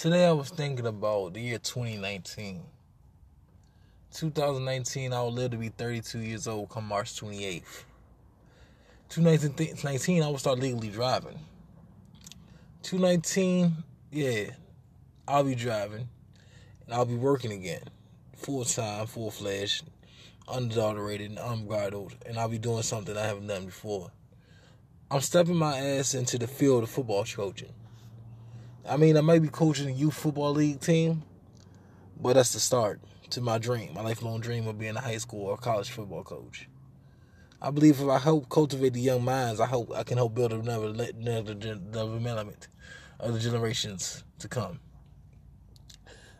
Today I was thinking about the year 2019. 2019, I will live to be 32 years old come March 28th. 2019, I will start legally driving. 2019, yeah, I'll be driving and I'll be working again. Full time, full fledged, unadulterated, and unbridled, and I'll be doing something I haven't done before. I'm stepping my ass into the field of football coaching. I mean, I might be coaching a youth football league team, but that's the start to my dream, my lifelong dream of being a high school or college football coach. I believe if I help cultivate the young minds, I hope I can help build another, another development of the generations to come.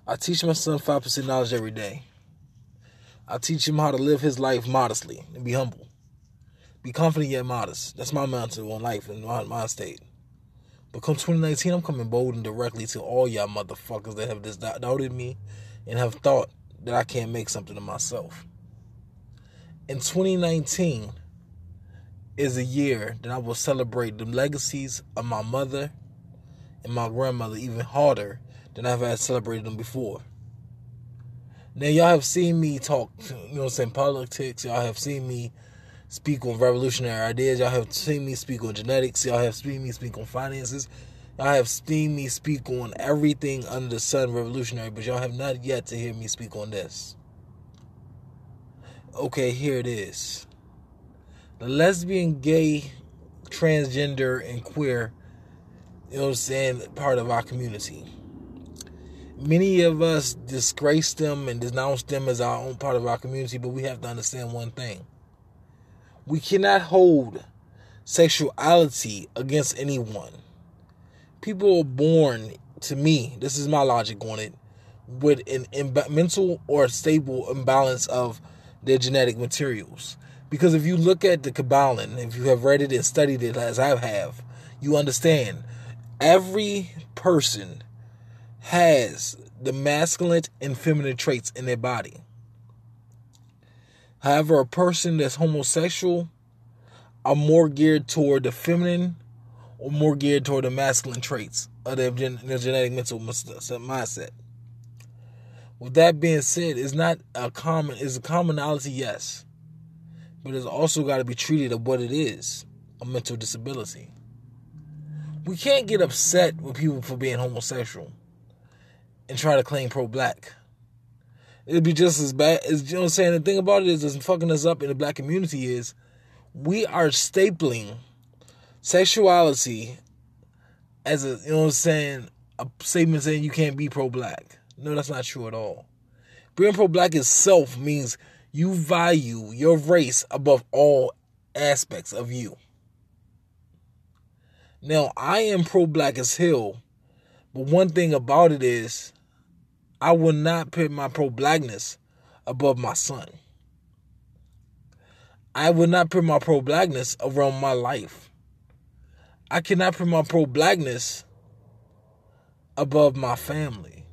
I teach my son 5% knowledge every day. I teach him how to live his life modestly and be humble. Be confident yet modest. That's my mantra on life and my, my state. But come 2019, I'm coming bold and directly to all y'all motherfuckers that have just doubted me and have thought that I can't make something of myself. In 2019 is a year that I will celebrate the legacies of my mother and my grandmother even harder than I've had celebrated them before. Now y'all have seen me talk, you know, saying politics. Y'all have seen me speak on revolutionary ideas. Y'all have seen me speak on genetics. Y'all have seen me speak on finances. Y'all have seen me speak on everything under the sun revolutionary, but y'all have not yet to hear me speak on this. Okay, here it is. The lesbian, gay, transgender, and queer, you know what I'm saying, part of our community. Many of us disgrace them and denounce them as our own part of our community, but we have to understand one thing we cannot hold sexuality against anyone. People are born, to me, this is my logic on it, with an mental or stable imbalance of their genetic materials. Because if you look at the Kabbalah, if you have read it and studied it as I have, you understand every person has the masculine and feminine traits in their body. However, a person that's homosexual are more geared toward the feminine or more geared toward the masculine traits of their, gen- their genetic mental mindset. With that being said, it's not a common, it's a commonality, yes, but it's also got to be treated of what it is a mental disability. We can't get upset with people for being homosexual and try to claim pro black it'd be just as bad as you know what I'm saying. The thing about it it's is fucking us up in the black community is we are stapling sexuality as a you know what I'm saying a statement saying you can't be pro black. No, that's not true at all. Being pro black itself means you value your race above all aspects of you. Now, I am pro black as hell, but one thing about it is I will not put my pro blackness above my son. I will not put my pro blackness around my life. I cannot put my pro blackness above my family.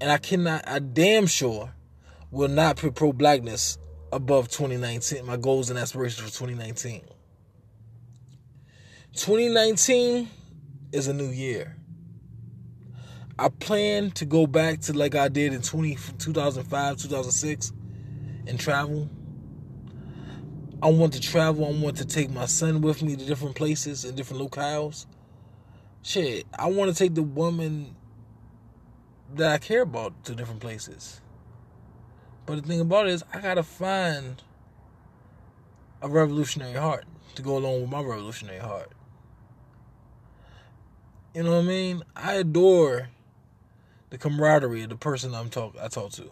And I cannot, I damn sure will not put pro blackness above 2019, my goals and aspirations for 2019. 2019 is a new year. I plan to go back to like I did in 20, 2005, 2006 and travel. I want to travel. I want to take my son with me to different places and different locales. Shit, I want to take the woman that I care about to different places. But the thing about it is, I gotta find a revolutionary heart to go along with my revolutionary heart. You know what I mean? I adore the camaraderie of the person I'm talk I talk to.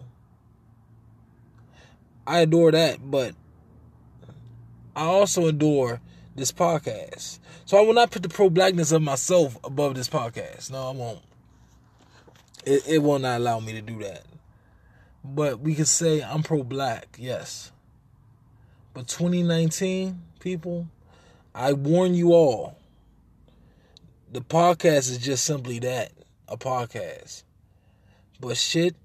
I adore that, but I also adore this podcast. So I will not put the pro blackness of myself above this podcast. No, I won't. It, it will not allow me to do that. But we can say I'm pro black, yes. But 2019, people, I warn you all. The podcast is just simply that a podcast. But shit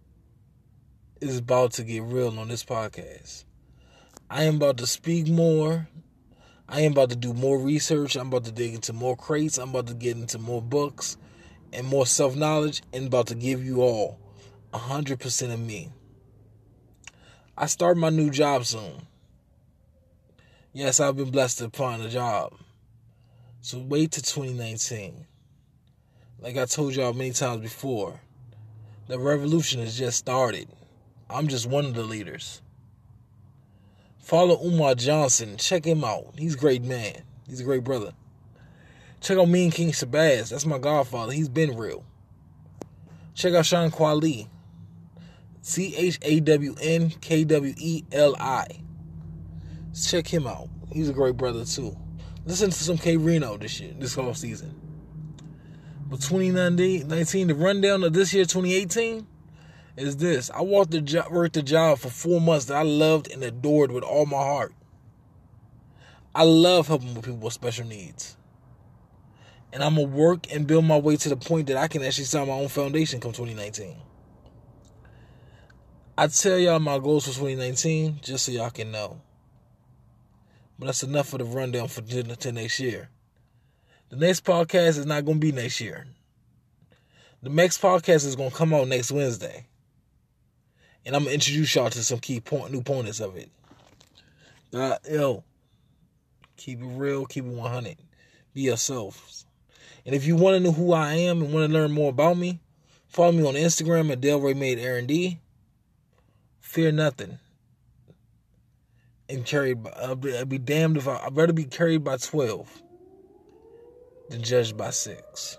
is about to get real on this podcast. I am about to speak more. I am about to do more research. I'm about to dig into more crates. I'm about to get into more books and more self knowledge and about to give you all 100% of me. I start my new job soon. Yes, I've been blessed to find a job. So wait to 2019. Like I told y'all many times before, the revolution has just started. I'm just one of the leaders. Follow Umar Johnson. Check him out. He's a great man. He's a great brother. Check out me and King Shabazz. That's my godfather. He's been real. Check out Chawn Kweli. C H A W N K W E L I. Check him out. He's a great brother too. Listen to some K Reno this year, this whole season. But 2019, the rundown of this year, 2018, is this. I walked the job, worked the job for four months that I loved and adored with all my heart. I love helping with people with special needs. And I'm going to work and build my way to the point that I can actually start my own foundation come 2019. I tell y'all my goals for 2019 just so y'all can know. But that's enough for the rundown for to next year. The next podcast is not going to be next year. The next podcast is going to come out next Wednesday. And I'm going to introduce y'all to some key point, new points of it. Uh, yo, keep it real, keep it 100. Be yourselves. And if you want to know who I am and want to learn more about me, follow me on Instagram at Delray Made Aaron D. Fear nothing. And carried by, I'll be, I'll be damned if I, I'd rather be carried by 12 than judge by six.